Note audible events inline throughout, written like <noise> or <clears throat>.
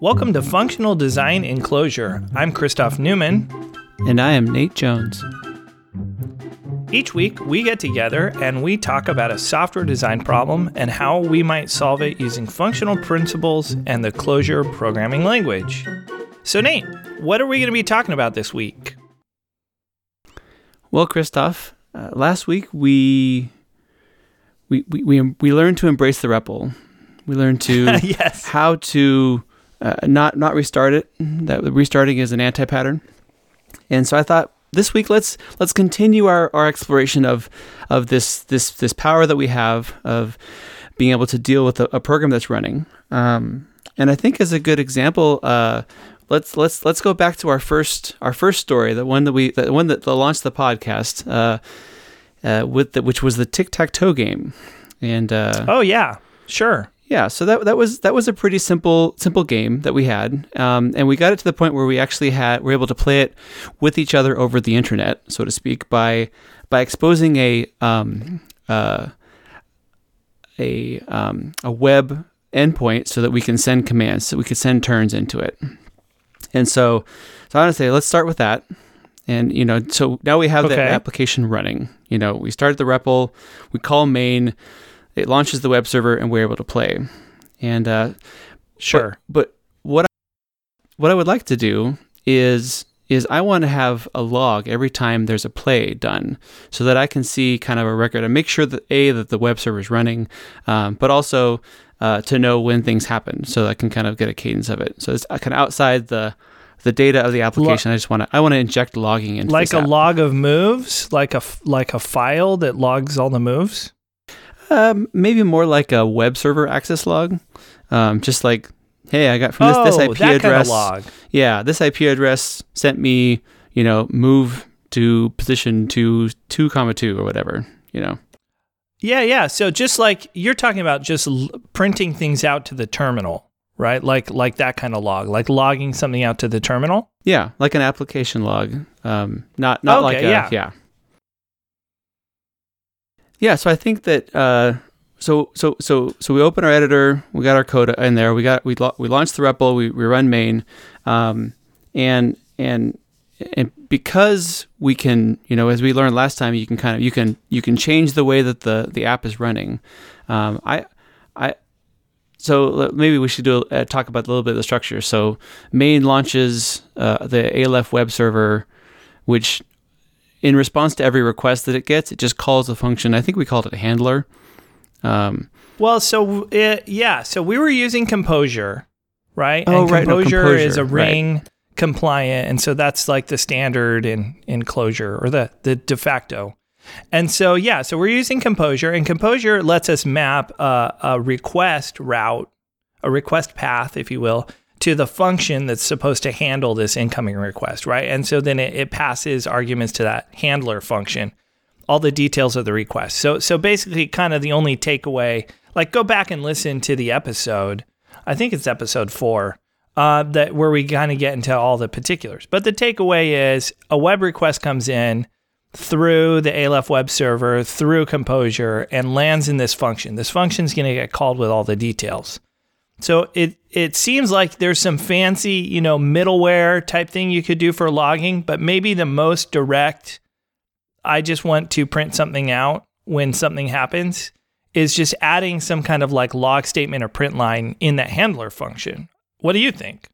Welcome to Functional Design in Clojure. I'm Christoph Neumann. And I am Nate Jones. Each week, we get together and we talk about a software design problem and how we might solve it using functional principles and the Clojure programming language. So, Nate, what are we going to be talking about this week? Well, Christoph, uh, last week we, we we we we learned to embrace the REPL. We learned to <laughs> yes. how to uh, not not restart it. That restarting is an anti pattern. And so I thought this week let's let's continue our, our exploration of of this this this power that we have of being able to deal with a, a program that's running. Um, and I think as a good example, uh, let's let's let's go back to our first our first story, the one that we the one that launched the podcast, uh, uh, with the, which was the tic tac toe game. And uh, oh yeah, sure. Yeah, so that that was that was a pretty simple simple game that we had, um, and we got it to the point where we actually had were able to play it with each other over the internet, so to speak, by by exposing a um, uh, a um, a web endpoint so that we can send commands, so we could send turns into it. And so, so I want to say let's start with that. And you know, so now we have Okay. that application running. You know, we start the REPL, we call main, it launches the web server, and we're able to play. And uh, Sure. but what I, what I would like to do is is I want to have a log every time there's a play done, so that I can see kind of a record and make sure that a that the web server is running, um, but also uh, to know when things happen, so that I can kind of get a cadence of it. So it's kind of outside the the data of the application. I just want to I want to inject logging into like a app. log of moves, like a like a file that logs all the moves. Um, maybe more like a web server access log. Um, just like, hey, I got from this, oh, this IP that kind address. of log. Yeah, this IP address sent me, you know, move to position two two comma two or whatever. You know. Yeah, yeah. So just like you're talking about, just l- printing things out to the terminal, right? Like like that kind of log, like logging something out to the terminal. Yeah, like an application log. Um, not not like a yeah. yeah. Yeah, so I think that uh, so so so so we open our editor, we got our code in there, we got we lo- we launched the REPL, we, we run main, um, and and and because we can, you know, as we learned last time, you can kind of you can you can change the way that the the app is running. Um, I I so maybe we should do uh, talk about a little bit of the structure. So main launches uh, the Aleph web server, which in response to every request that it gets, it just calls a function. I think we called it a handler. Um, Well, so it, yeah, so we were using Compojure, right? Oh, and right, no, Compojure, is a Compojure, right. ring compliant, and so that's like the standard in in Clojure or the the de facto. And so yeah, so we're using Compojure, and Compojure lets us map a, a request route, a request path, if you will, to the function that's supposed to handle this incoming request, right? And so then it, it passes arguments to that handler function all the details of the request. So so basically kind of the only takeaway, like go back and listen to the episode. I think it's episode 4. Uh, that where we kind of get into all the particulars. But the takeaway is a web request comes in through the Aleph web server, through Compojure, and lands in this function. This function is going to get called with all the details. So it it seems like there's some fancy, you know, middleware type thing you could do for logging, but maybe the most direct I just want to print something out when something happens is just adding some kind of like log statement or print line in that handler function. What do you think?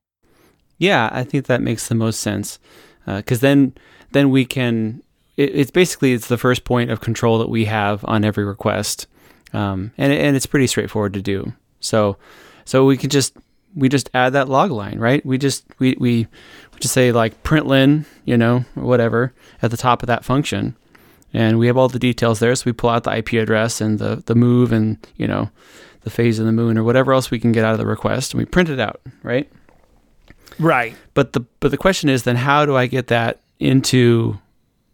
yeah, I think that makes the most sense because then then we can. It, it's basically it's the first point of control that we have on every request, um, and and it's pretty straightforward to do. So so we can just we just add that log line, right? We just we we, we just say like println, you know, or whatever at the top of that function, and we have all the details there. So we pull out the IP address and the the move and you know the phase of the moon or whatever else we can get out of the request, and we print it out, right? Right. But the but the question is then how do I get that into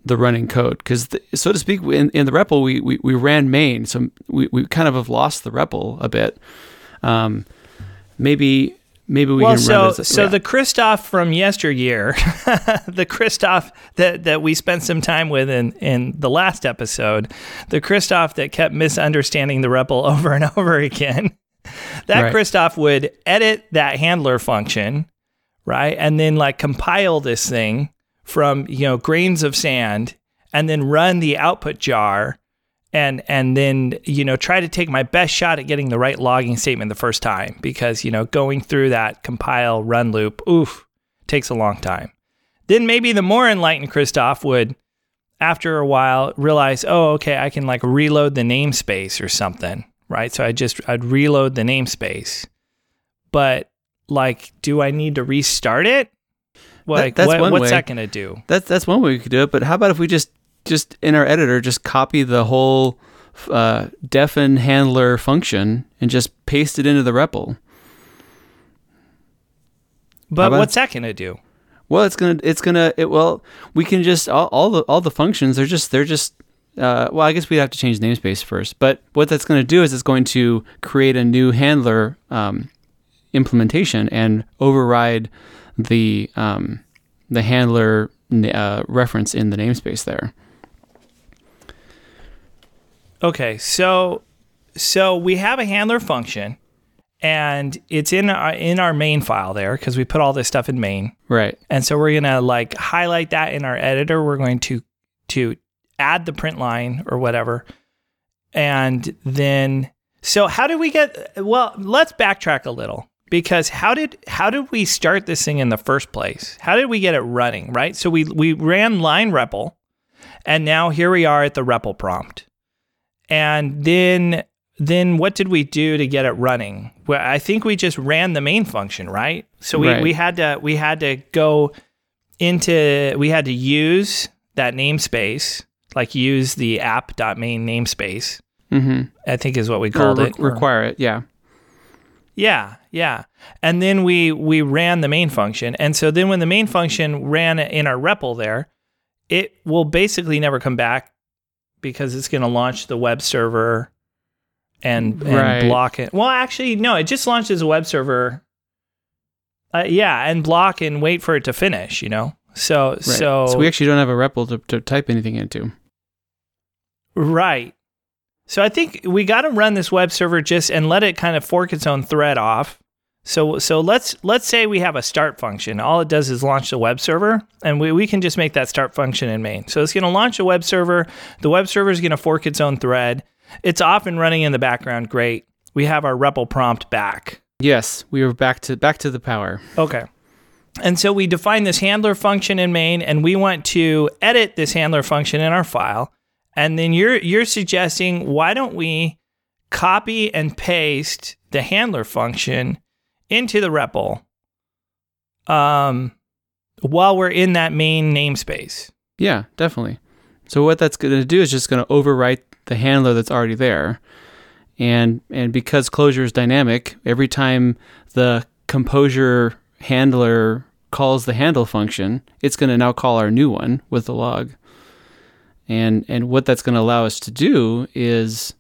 the running code? Because so to speak, in, in the REPL we, we, we ran main, so we, we kind of have lost the REPL a bit. Um, maybe maybe we well, can so run this. so yeah. the Christoph from yesteryear, <laughs> the Christoph that that we spent some time with in in the last episode, the Christoph that kept misunderstanding the REPL <laughs> over and over again. that Right. Christoph would edit that handler function, right? And then like compile this thing from, you know, grains of sand and then run the output jar and and then, you know, try to take my best shot at getting the right logging statement the first time because, you know, going through that compile run loop, oof, takes a long time. Then maybe the more enlightened Christoph would after a while realize, oh, okay, I can like reload the namespace or something, right? So I just I'd reload the namespace. But like, do I need to restart it? Like, that's what, one what's way. that gonna do? That's that's one way we could do it. But how about if we just just in our editor just copy the whole uh, defn handler function and just paste it into the REPL? But what's that gonna do? Well, it's gonna it's gonna it well we can just all, all the all the functions they're just they're just uh, well I guess we'd have to change namespace first. But what that's going to do is it's going to create a new handler um, implementation and override the um, the handler uh, reference in the namespace there. Okay, so so we have a handler function, and it's in our, in our main file there because we put all this stuff in main. Right. And so we're gonna like highlight that in our editor. We're going to to add the print line or whatever. And then so how did we get well, let's backtrack a little because how did how did we start this thing in the first place? How did we get it running, right? So we we ran lein REPL and now here we are at the REPL prompt. And then then what did we do to get it running? Well, I think we just ran the main function, right? So we, Right. we had to we had to go into we had to use that namespace, like use the app.main namespace, Mm-hmm. I think is what we called re- it. require it. Yeah. Yeah, yeah. And then we we ran the main function. And so then when the main function ran in our REPL there, it will basically never come back because it's going to launch the web server and, and Right. block it. Well, actually, no, it just launches a web server. Uh, yeah, and block and wait for it to finish, you know? So, Right. so, so we actually don't have a REPL to, to type anything into. Right. So I think we got to run this web server just and let it kind of fork its own thread off. So so let's let's say we have a start function. All it does is launch the web server, and we, we can just make that start function in main. So it's going to launch a web server. The web server is going to fork its own thread. It's off and running in the background. Great. We have our REPL prompt back. Yes, we are back to back to the power. Okay. And so we define this handler function in main, and we want to edit this handler function in our file. And then you're you're suggesting why don't we copy and paste the handler function into the REPL um, while we're in that main namespace. Yeah, definitely. So what that's going to do is just going to overwrite the handler that's already there. And and because Clojure is dynamic, every time the Compojure handler calls the handle function, it's going to now call our new one with the log. And and what that's going to allow us to do is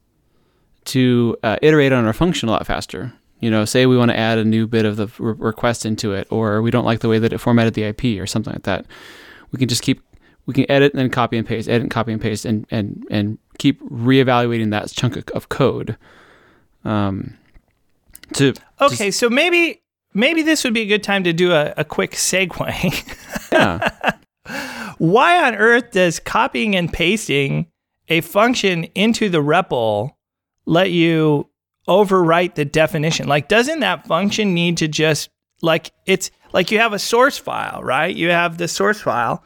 to uh, iterate on our function a lot faster. You know, say we want to add a new bit of the re- request into it, or we don't like the way that it formatted the IP, or something like that. We can just keep we can edit and then copy and paste, edit and copy and paste, and and and keep reevaluating that chunk of, of code. Um, to Okay, so maybe maybe this would be a good time to do a, a quick segue. yeah, <laughs> why on earth does copying and pasting a function into the REPL let you overwrite the definition? Like, doesn't that function need to just like it's like you have a source file, right? You have the source file,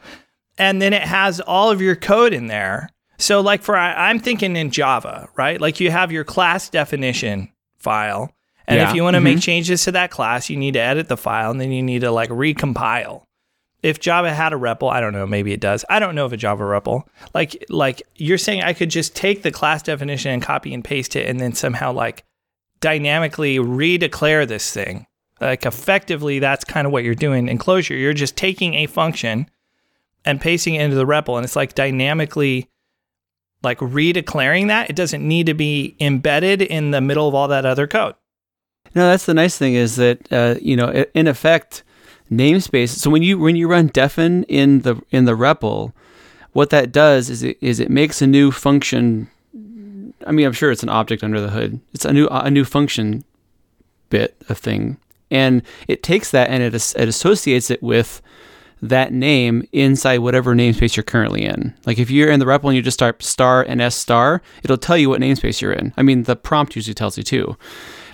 and then it has all of your code in there. So, like for I'm thinking in Java, right? Like you have your class definition file, and Yeah. if you want to make mm-hmm. changes to that class, you need to edit the file, and then you need to like recompile if Java had a REPL, I don't know, maybe it does. I don't know of a Java REPL. Like like you're saying I could just take the class definition and copy and paste it and then somehow like dynamically redeclare this thing. Like effectively that's kind of what you're doing in Clojure. You're just taking a function and pasting it into the REPL and it's like dynamically like redeclaring that. It doesn't need to be embedded in the middle of all that other code. no, that's the nice thing is that uh, you know, in effect, namespace. So when you when you run defn in the in the REPL, what that does is it is it makes a new function. I mean, I'm sure it's an object under the hood. It's a new a new function bit of thing, and it takes that and it, it associates it with that name inside whatever namespace you're currently in. Like if you're in the REPL and you just start star and S star, it'll tell you what namespace you're in. I mean, the prompt usually tells you too,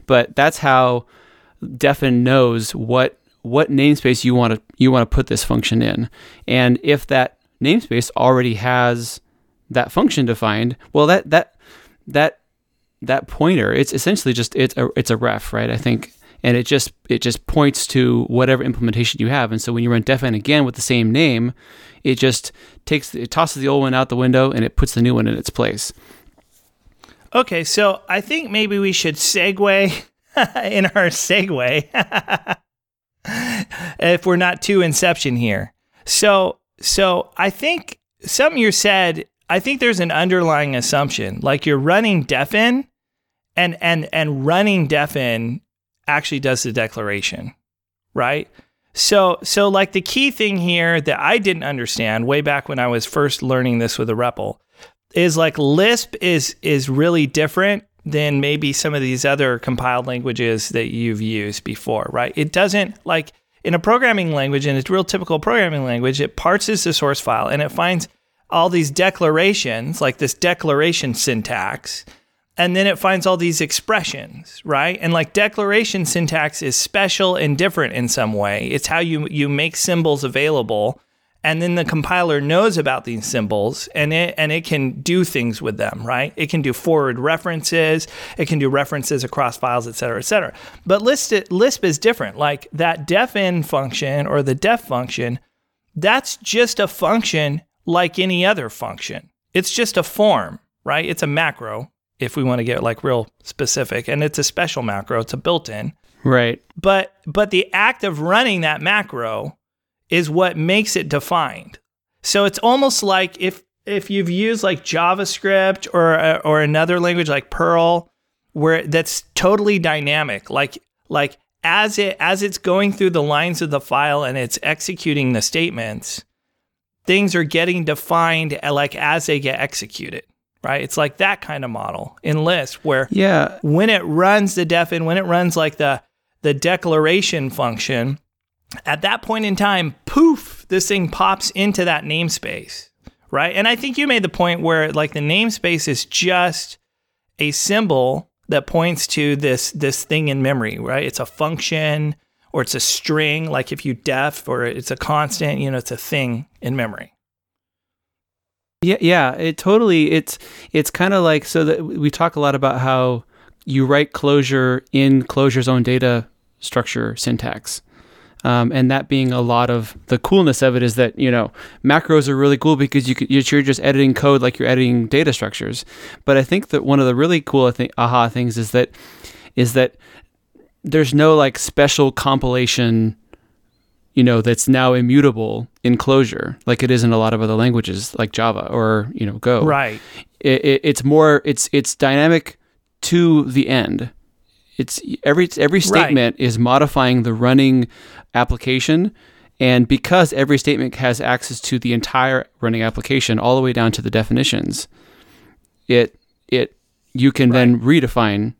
but that's how defn knows what what namespace you want to you want to put this function in. And if that namespace already has that function defined, well that that that that pointer, it's essentially just it's a it's a ref, right? I think and it just it just points to whatever implementation you have. And so when you run defn again with the same name, it just takes it tosses the old one out the window and it puts the new one in its place. Okay, so I think maybe we should segue <laughs> in our segue <laughs> if we're not too inception here. So so I think something you said, I think there's an underlying assumption. Like you're running defn and and and running defn actually does the declaration, right? So so like the key thing here that I didn't understand way back when I was first learning this with the REPL is like Lisp is is really different than maybe some of these other compiled languages that you've used before, right? It doesn't like in a programming language, and it's real typical programming language, it parses the source file and it finds all these declarations, like this declaration syntax, and then it finds all these expressions, right? And like declaration syntax is special and different in some way. It's how you you make symbols available and then the compiler knows about these symbols and it and it can do things with them right it can do forward references it can do references across files et cetera et cetera but lisp, lisp is different like that defn function or the def function that's just a function like any other function. It's just a form right? It's a macro if we want to get like real specific and it's a special macro. It's a built-in. Right. But but the act of running that macro is what makes it defined. So it's almost like if if you've used like JavaScript or uh, or another language like Perl, where that's totally dynamic, like like as it as it's going through the lines of the file and it's executing the statements, things are getting defined uh, like as they get executed. Right? It's like that kind of model in Lisp where yeah. when it runs the defn, when it runs like the the declaration function, at that point in time, poof, this thing pops into that namespace, right? And I think you made the point where like the namespace is just a symbol that points to this this thing in memory, right? It's a function or it's a string, like if you def, or it's a constant, you know, it's a thing in memory. Yeah, yeah, it totally. It's it's kind of like so that we talk a lot about how you write Clojure in Clojure's own data structure syntax. Um, and that being a lot of the coolness of it is that you know macros are really cool because you could, you're just editing code like you're editing data structures. But I think that one of the really cool aha things is that is that there's no like special compilation you know that's now immutable in Clojure like it is in a lot of other languages like java or you know go right it, it, it's more it's it's dynamic to the end it's every every statement right. is modifying the running application. And because every statement has access to the entire running application, all the way down to the definitions, it it you can right. then redefine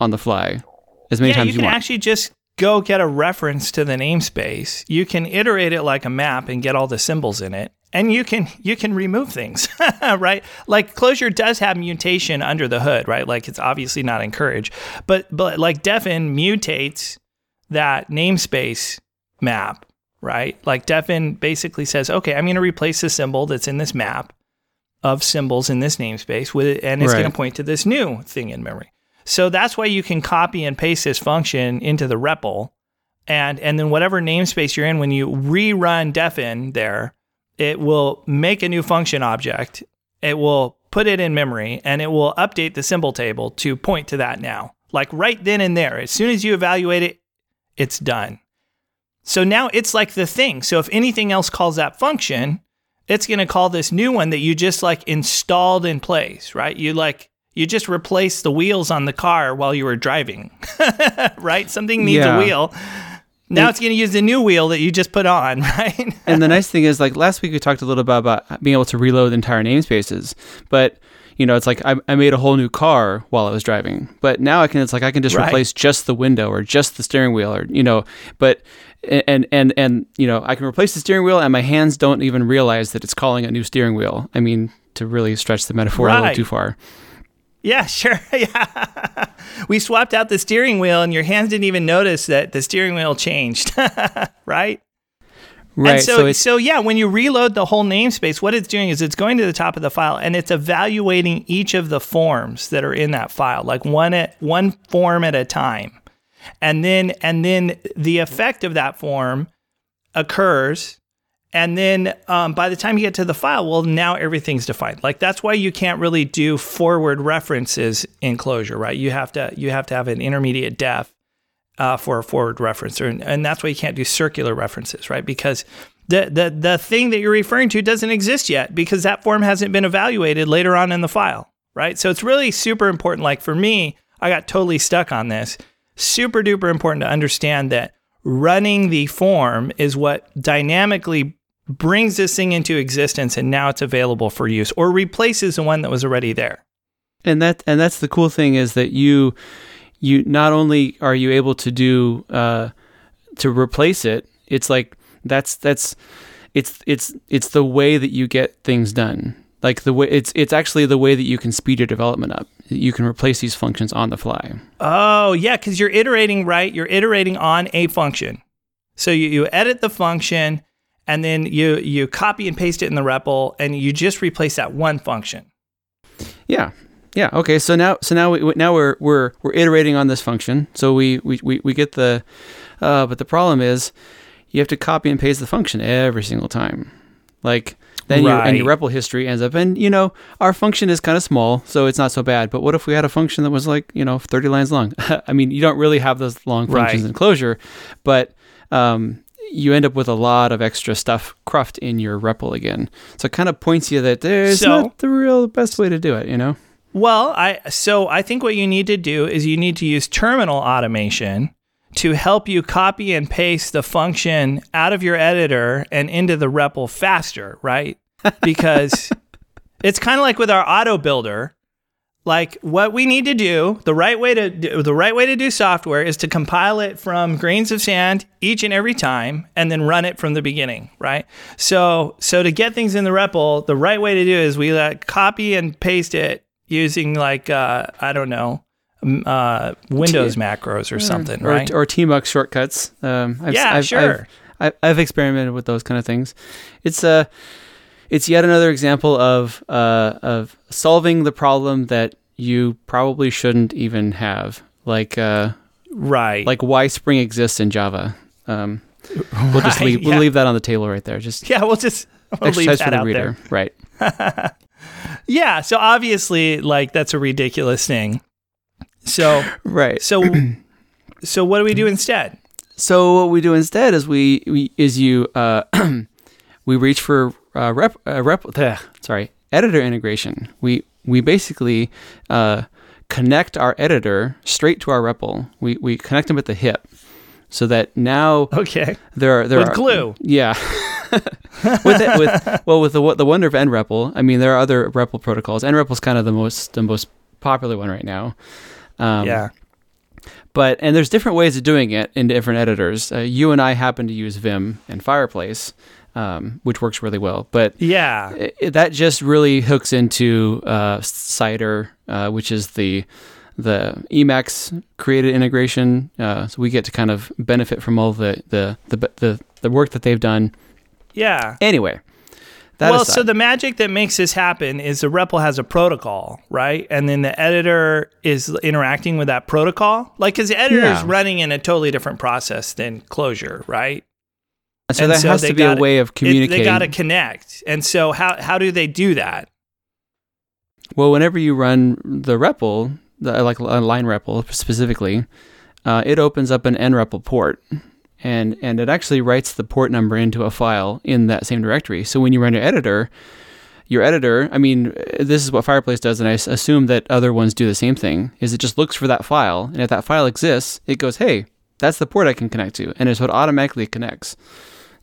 on the fly as many yeah, times you, you can want. actually just go get a reference to the namespace. You can iterate it like a map and get all the symbols in it. And you can you can remove things, <laughs> right? Like Clojure does have mutation under the hood, right? Like it's obviously not encouraged, but but like defn mutates that namespace map, right? Like defn basically says, okay, I'm going to replace the symbol that's in this map of symbols in this namespace with it, and it's right. going to point to this new thing in memory. So that's why you can copy and paste this function into the REPL, and and then whatever namespace you're in, when you rerun defn there, it will make a new function object. It will put it in memory, and it will update the symbol table to point to that now. Like right then and there, as soon as you evaluate it, it's done. So now it's like the thing. So if anything else calls that function, it's going to call this new one that you just like installed in place, right? You like you just replaced the wheels on the car while you were driving, <laughs> right? Something needs yeah. a wheel. Now it's going to use the new wheel that you just put on, <laughs> right? and the nice thing is, like last week, we talked a little bit about being able to reload entire namespaces, but you know, it's like I, I made a whole new car while I was driving. But now I can, it's like I can just Right. replace just the window or just the steering wheel or, you know, but, and, and, and, you know, I can replace the steering wheel and my hands don't even realize that it's calling a new steering wheel. I mean, to really stretch the metaphor a little too far. Yeah, <laughs> sure. Yeah. we swapped out the steering wheel and your hands didn't even notice that the steering wheel changed, right? <laughs> Right. And so, so so yeah, when you reload the whole namespace, what it's doing is it's going to the top of the file and it's evaluating each of the forms that are in that file, like one at one form at a time. And then and then the effect of that form occurs. And then um, by the time you get to the file, well, now everything's defined. Like that's why you can't really do forward references in Clojure, right? You have to you have to have an intermediate def uh, for a forward reference, and that's why you can't do circular references, right? Because the, the the thing that you're referring to doesn't exist yet because that form hasn't been evaluated later on in the file, right? So it's really super important. Like for me, I got totally stuck on this. Super duper important to understand that running the form is what dynamically brings this thing into existence and now it's available for use or replaces the one that was already there. and that and that's the cool thing is that you you not only are you able to do uh, to replace it it's like that's that's it's it's it's the way that you get things done like the way it's it's actually the way that you can speed your development up you can replace these functions on the fly Oh, yeah, because you're iterating, right? You're iterating on a function. So you, you edit the function and then you you copy and paste it in the REPL and you just replace that one function. yeah. Yeah. Okay. So now so now we now we're we're we're iterating on this function. So we we we, we get the uh, but the problem is you have to copy and paste the function every single time. Like then your and your Right. REPL history ends up and you know our function is kind of small so it's not so bad. But what if we had a function that was like you know 30 lines long? <laughs> I mean you don't really have those long functions Right. in Clojure but um, you end up with a lot of extra stuff cruft in your REPL again so it kind of points you that there's So- not the real best way to do it you know Well, I so I think what you need to do is you need to use terminal automation to help you copy and paste the function out of your editor and into the REPL faster, right? Because <laughs> it's kind of like with our auto builder. Like what we need to do, the right way to do, the right way to do software is to compile it from grains of sand each and every time and then run it from the beginning, right? So so to get things in the REPL, the right way to do is we like copy and paste it using like uh, I don't know, uh, Windows macros or something, or, right? or tmux shortcuts um, I've, Yeah, I've, sure. I've, I've, I've experimented with those kind of things it's uh, it's yet another example of uh, of solving the problem that you probably shouldn't even have like uh, right. like why spring exists in java um, we'll just Right, leave we'll leave that on the table right there just yeah, we'll just we'll leave exercise that for the out reader there. right <laughs> Yeah, so obviously, like that's a ridiculous thing. So <laughs> right so so what do we do instead? So what we do instead is we, we is you uh, <clears throat> we reach for uh, rep, uh, rep sorry editor integration. We we basically uh, connect our editor straight to our REPL. We we connect them at the hip, so that now <laughs> Okay, there are there with are glue. yeah. <laughs> with it, with <laughs> well with the the wonder of nREPL. I mean there are other REPL protocols. nREPL is kind of the most the most popular one right now. Um, yeah. but and there's different ways of doing it in different editors. Uh, you and I happen to use Vim and Fireplace, um, which works really well. But Yeah. i i- that just really hooks into uh, Cider, uh, which is the the Emacs created integration. Uh, so we get to kind of benefit from all the the the the, the work that they've done. Yeah. Anyway, well, aside, so the magic that makes this happen is the REPL has a protocol, right? And then the editor is interacting with that protocol. Like, because the editor is Yeah. running in a totally different process than Clojure, right? So and that so has to be a gotta- way of It- communicating. they got to connect. And so, how, how do they do that? Well, whenever you run the REPL, the, like a lein REPL specifically, uh, it opens up an nREPL port, and and it actually writes the port number into a file in that same directory. So when you run your editor, your editor, I mean, this is what Fireplace does, and I assume that other ones do the same thing. Is it just looks for that file, and if that file exists, it goes, hey, that's the port I can connect to, and it's what automatically connects.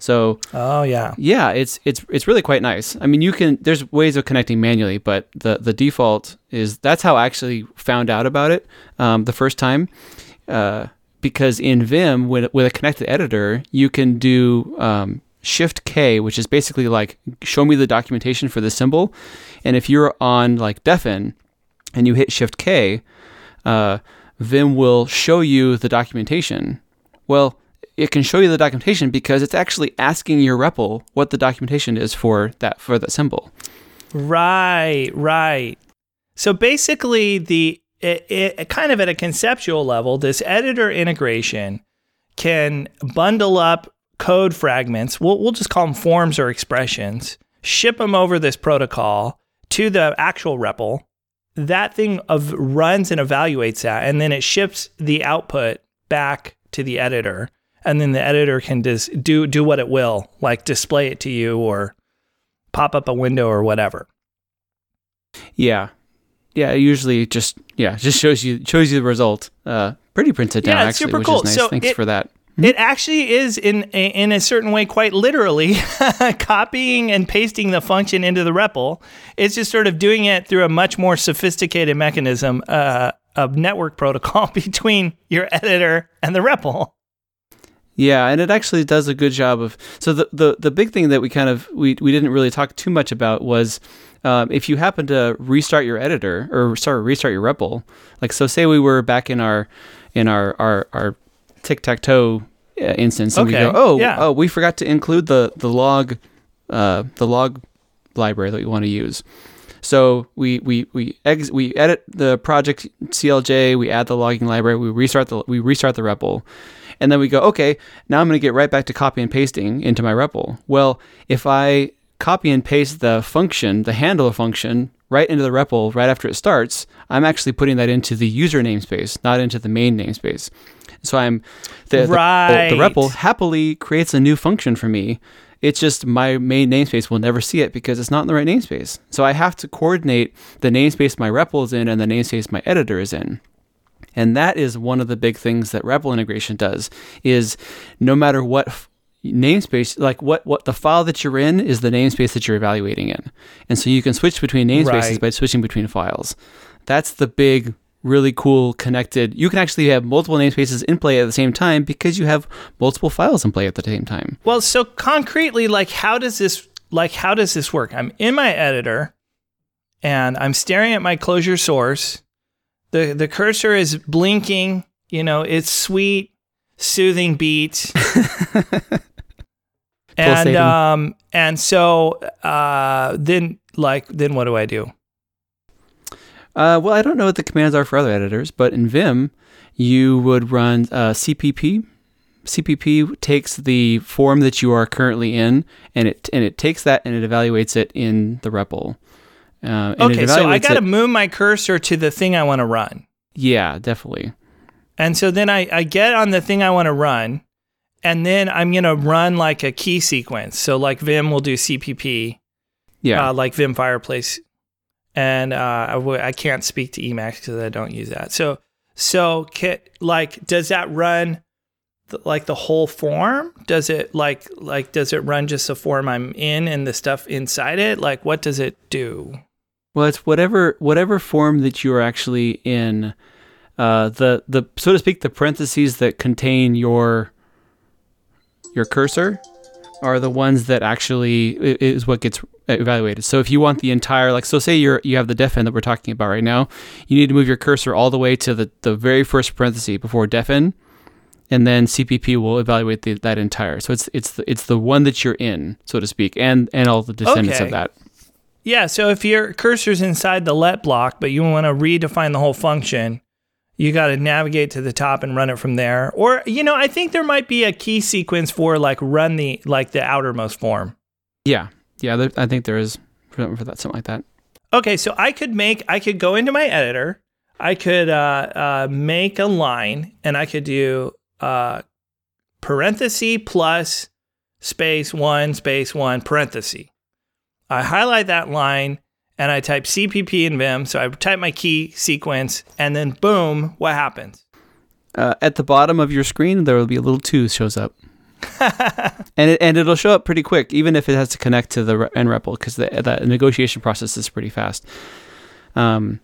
So Oh yeah. yeah, it's it's it's really quite nice. I mean, you can there's ways of connecting manually, but the the default is that's how I actually found out about it um, the first time. Uh, because in Vim, with with a connected editor, you can do um, Shift K, which is basically like show me the documentation for the symbol. And if you're on like defn and you hit Shift K, uh, Vim will show you the documentation. Well, it can show you the documentation because it's actually asking your REPL what the documentation is for that for that symbol. Right, right. So basically, the it, it, kind of at a conceptual level, this editor integration can bundle up code fragments. We'll, we'll just call them forms or expressions, ship them over this protocol to the actual REPL. That thing of runs and evaluates that, and then it ships the output back to the editor, and then the editor can just do do what it will, like display it to you or pop up a window or whatever. Yeah, yeah. It usually just yeah just shows you shows you the result. Uh, pretty printed down Yeah, it's actually, super which cool. is nice. So Thanks it- for that. It actually is in in a certain way quite literally <laughs> copying and pasting the function into the REPL. It's just sort of doing it through a much more sophisticated mechanism uh, of network protocol <laughs> between your editor and the REPL. Yeah, and it actually does a good job of. So the the, the big thing that we kind of we, we didn't really talk too much about was um, if you happen to restart your editor or sorry restart your REPL. Like so, say we were back in our in our our, our tic tac toe uh, instance, and Okay, we go, oh yeah. oh, we forgot to include the the log uh, the log library that we want to use. So we we we ex- we edit the project CLJ, we add the logging library, we restart the we restart the REPL, and then we go, okay, now I'm going to get right back to copy and pasting into my REPL. Well, if I copy and paste the function, the handler function, right into the REPL right after it starts, I'm actually putting that into the user namespace, not into the main namespace. So I'm the, the- the, REPL happily creates a new function for me. It's just my main namespace will never see it because it's not in the right namespace. So I have to coordinate the namespace my REPL is in and the namespace my editor is in. And that is one of the big things that REPL integration does is no matter what f- namespace like what what the file that you're in is the namespace that you're evaluating in. And so you can switch between namespaces Right. by switching between files. That's the big really cool connected. You can actually have multiple namespaces in play at the same time because you have multiple files in play at the same time. Well, so concretely, like how does this like how does this work? I'm in my editor and I'm staring at my Clojure source. The the cursor is blinking, you know, it's sweet, soothing beat. <laughs> and um and so uh then like then what do I do? Uh, well, I don't know what the commands are for other editors, but in Vim, you would run uh, CPP. CPP takes the form that you are currently in, and it and it takes that and it evaluates it in the REPL. Uh, Okay, so I got to move my cursor to the thing I want to run. Yeah, definitely. And so then I, I get on the thing I want to run, and then I'm going to run like a key sequence. So, like Vim will do CPP, Yeah. uh, like Vim Fireplace. And uh, I w- I can't speak to Emacs because I don't use that. So, so like, does that run like the whole form? Does it like, like, does it run just the form I'm in and the stuff inside it? Like, what does it do? Well, it's whatever whatever form that you are actually in. Uh, the the so to speak, the parentheses that contain your your cursor are the ones that actually is what gets evaluated. So if you want the entire like so say you're you have the defn that we're talking about right now, you need to move your cursor all the way to the, the very first parenthesis before defn, and then CPP will evaluate the, that entire. So it's it's the, it's the one that you're in, so to speak, and and all the descendants Okay. of that. Yeah, so if your cursor's inside the let block, but you want to redefine the whole function, you got to navigate to the top and run it from there. Or, you know, I think there might be a key sequence for like run the like the outermost form. Yeah, yeah. There, I think there is for, for that something like that. Okay, so I could make I could go into my editor, I could uh, uh, make a line, and I could do uh, parenthesis plus space one space one parenthesis. I highlight that line and I type CPP in Vim. So I type my key sequence, and then boom, what happens? Uh, at the bottom of your screen, there will be a little two shows up. <laughs> and it, and it'll show up pretty quick, even if it has to connect to the nREPL, because the, the negotiation process is pretty fast. Um,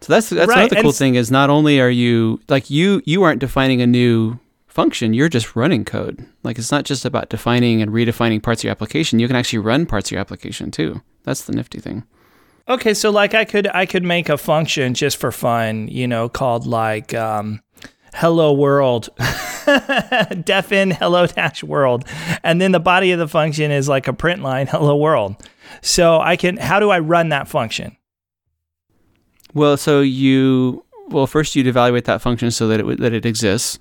so that's that's Right, another and cool thing is not only are you like you you aren't defining a new function, you're just running code. Like it's not just about defining and redefining parts of your application. You can actually run parts of your application too. That's the nifty thing. Okay, so like I could I could make a function just for fun, you know, called like um, hello world, <laughs> defn hello dash world, and then the body of the function is like a print line <laughs> hello world. So I can how do I run that function? Well, so you well first you'd evaluate that function so that it would- that it exists.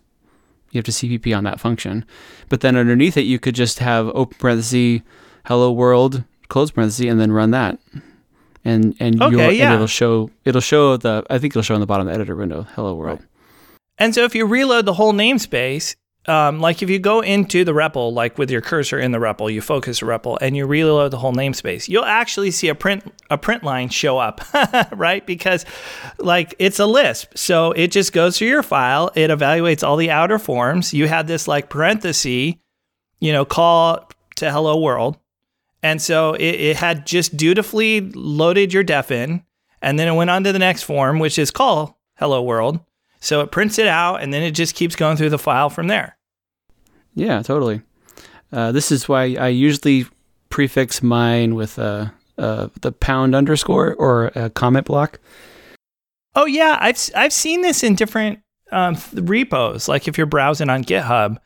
You have to CPP on that function, but then underneath it you could just have open parenthesis hello world close parenthesis and then run that, and and Okay, yeah. and it'll show it'll show the I think it'll show in the bottom of the editor window hello world. And so if you reload the whole namespace, um, like if you go into the REPL, like with your cursor in the REPL, you focus the REPL and you reload the whole namespace, you'll actually see a print a print line show up, <laughs> right? Because like it's a Lisp, so it just goes through your file, it evaluates all the outer forms. You had this like parenthesis, you know, call to hello world, and so it, it had just dutifully loaded your defn, and then it went on to the next form, which is call hello world. So it prints it out, and then it just keeps going through the file from there. Yeah, totally. Uh, this is why I usually prefix mine with uh, uh, the pound underscore or a comment block. Oh yeah, I've I've seen this in different um, repos. Like if you're browsing on GitHub,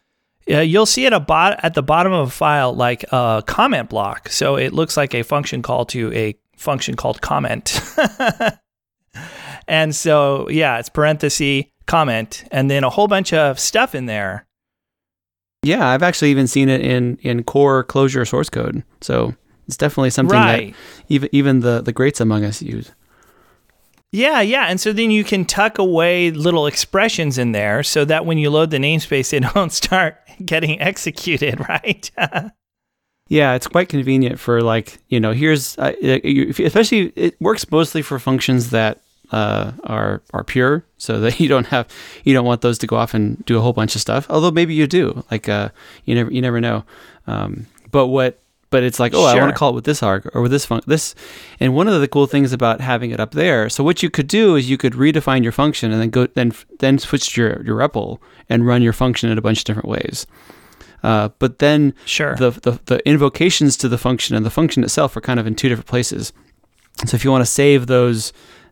uh, you'll see at a bot at the bottom of a file like a comment block. So it looks like a function call to a function called comment. <laughs> and so yeah, it's parenthesis comment, and then a whole bunch of stuff in there. Yeah, I've actually even seen it in in core Clojure source code. So it's definitely something right. that even even the the greats among us use. Yeah, yeah. And so then you can tuck away little expressions in there so that when you load the namespace, <laughs> they don't start getting executed, <laughs> right? Yeah, it's quite convenient for like you know here's uh, you- if- especially it works mostly for functions that uh, are are pure, so that <laughs> you don't have you don't want those to go off and do a whole bunch of stuff. Although maybe you do, like uh, you never you never know. Um, but what but it's like oh I want to call it with this arg or with this fun this, and one of the cool things about having it up there. So what you could do is you could redefine your function and then go then then switch to your your REPL and run your function in a bunch of different ways. Uh, but then Sure. the, the the invocations to the function and the function itself are kind of in two different places. So if you want to save those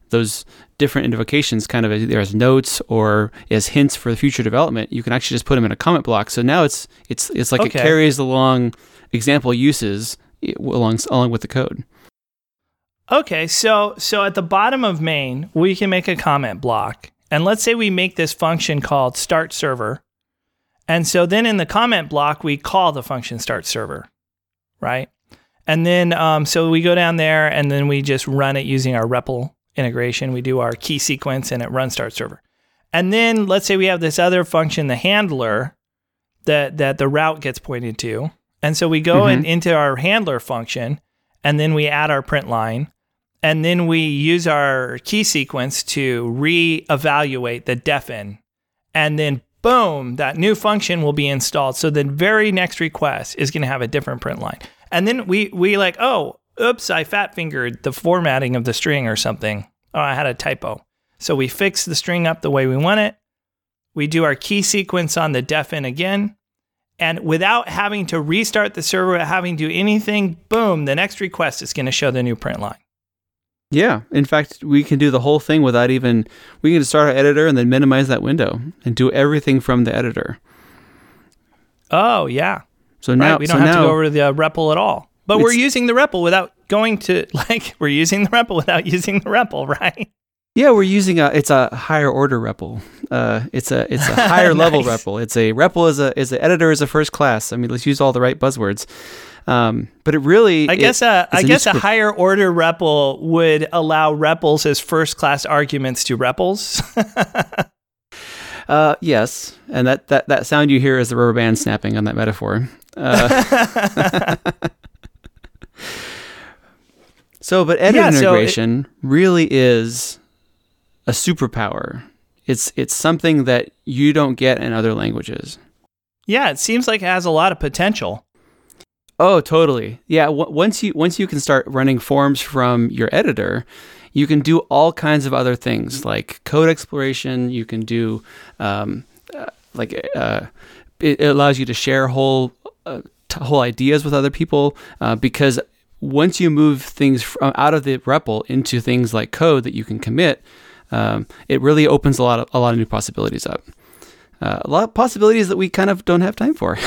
those different invocations kind of either as notes or as hints for the future development, you can actually just put them in a comment block. So now it's it's it's like Okay. it carries along example uses along along with the code. Okay, so so at the bottom of main, we can make a comment block. And let's say we make this function called start server. And so then in the comment block, we call the function start server, right? And then um, so we go down there and then we just run it using our REPL integration. We do our key sequence and it runs start server. And then let's say we have this other function, the handler, that that the route gets pointed to. And so we go mm-hmm. in, into our handler function and then we add our print line. And then we use our key sequence to re-evaluate the defn. And then boom, that new function will be installed. So the very next request is going to have a different print line. And then we we like, oh, oops, I fat fingered the formatting of the string or something. Oh, I had a typo. So we fix the string up the way we want it. We do our key sequence on the defn again. And without having to restart the server, without having to do anything, boom, the next request is going to show the new print line. Yeah, in fact, we can do the whole thing without even we can start our editor and then minimize that window and do everything from the editor. Oh, yeah. So Right. now we don't so have to go over to the uh, REPL at all. But we're using the REPL without going to, <laughs> like, we're using the REPL without using the REPL, right? Yeah, we're using a it's a higher order REPL. Uh, it's a it's a higher <laughs> level Nice. REPL. It's a REPL is a is an editor is a first class. I mean, let's use all the right buzzwords. Um, but it really I it- guess uh, it's I a guess a higher order REPL would allow REPLs as first class arguments to REPLs. <laughs> uh, yes, and that, that that sound you hear is the rubber band snapping on that metaphor. Uh, so, but edit Yeah, so it- integration really is a superpower. It's it's something that you don't get in other languages. Yeah, it seems like it has a lot of potential. Oh, totally. Yeah. W- once you once you can start running forms from your editor, you can do all kinds of other things like code exploration. You can do um, uh, like uh, it, it, allows you to share whole uh, t- whole ideas with other people uh, because once you move things from out of the REPL into things like code that you can commit, um, it really opens a lot of a lot of new possibilities up. Uh, a lot of possibilities that we kind of don't have time for.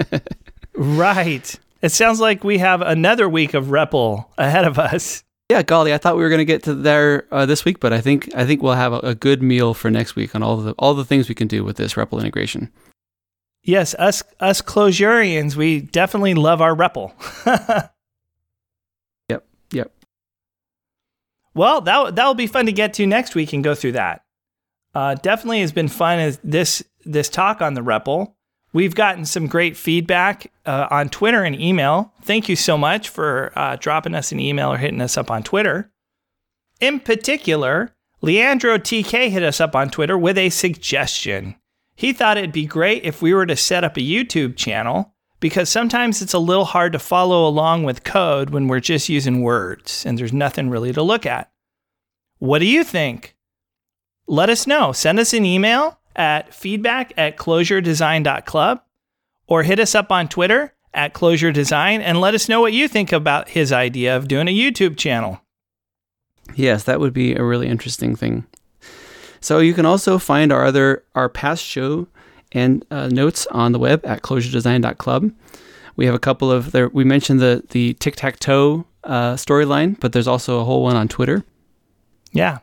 <laughs> right. It sounds like we have another week of REPL ahead of us. Yeah, golly, I thought we were going to get to there uh, this week, but I think I think we'll have a, a, good meal for next week on all the all the things we can do with this REPL integration. Yes, us us Clojurians, we definitely love our REPL. <laughs> yep. Well, that that will be fun to get to next week and go through that. Uh, definitely has been fun as this this talk on the REPL. We've gotten some great feedback uh, on Twitter and email. Thank you so much for uh, dropping us an email or hitting us up on Twitter. In particular, Leandro TK hit us up on Twitter with a suggestion. He thought it'd be great if we were to set up a YouTube channel because sometimes it's a little hard to follow along with code when we're just using words and there's nothing really to look at. What do you think? Let us know. Send us an email at feedback at clojuredesign.club or hit us up on Twitter at Clojure Design and let us know what you think about his idea of doing a YouTube channel. Yes, that would be a really interesting thing. So you can also find our other our past show and uh, notes on the web at clojuredesign.club. We have a couple of there. We mentioned the the tic tac toe uh, storyline, but there's also a whole one on Twitter. Yeah.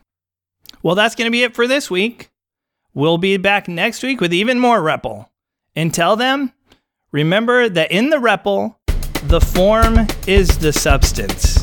Well, that's going to be it for this week. We'll be back next week with even more REPL. Until then, remember that in the REPL, the form is the substance.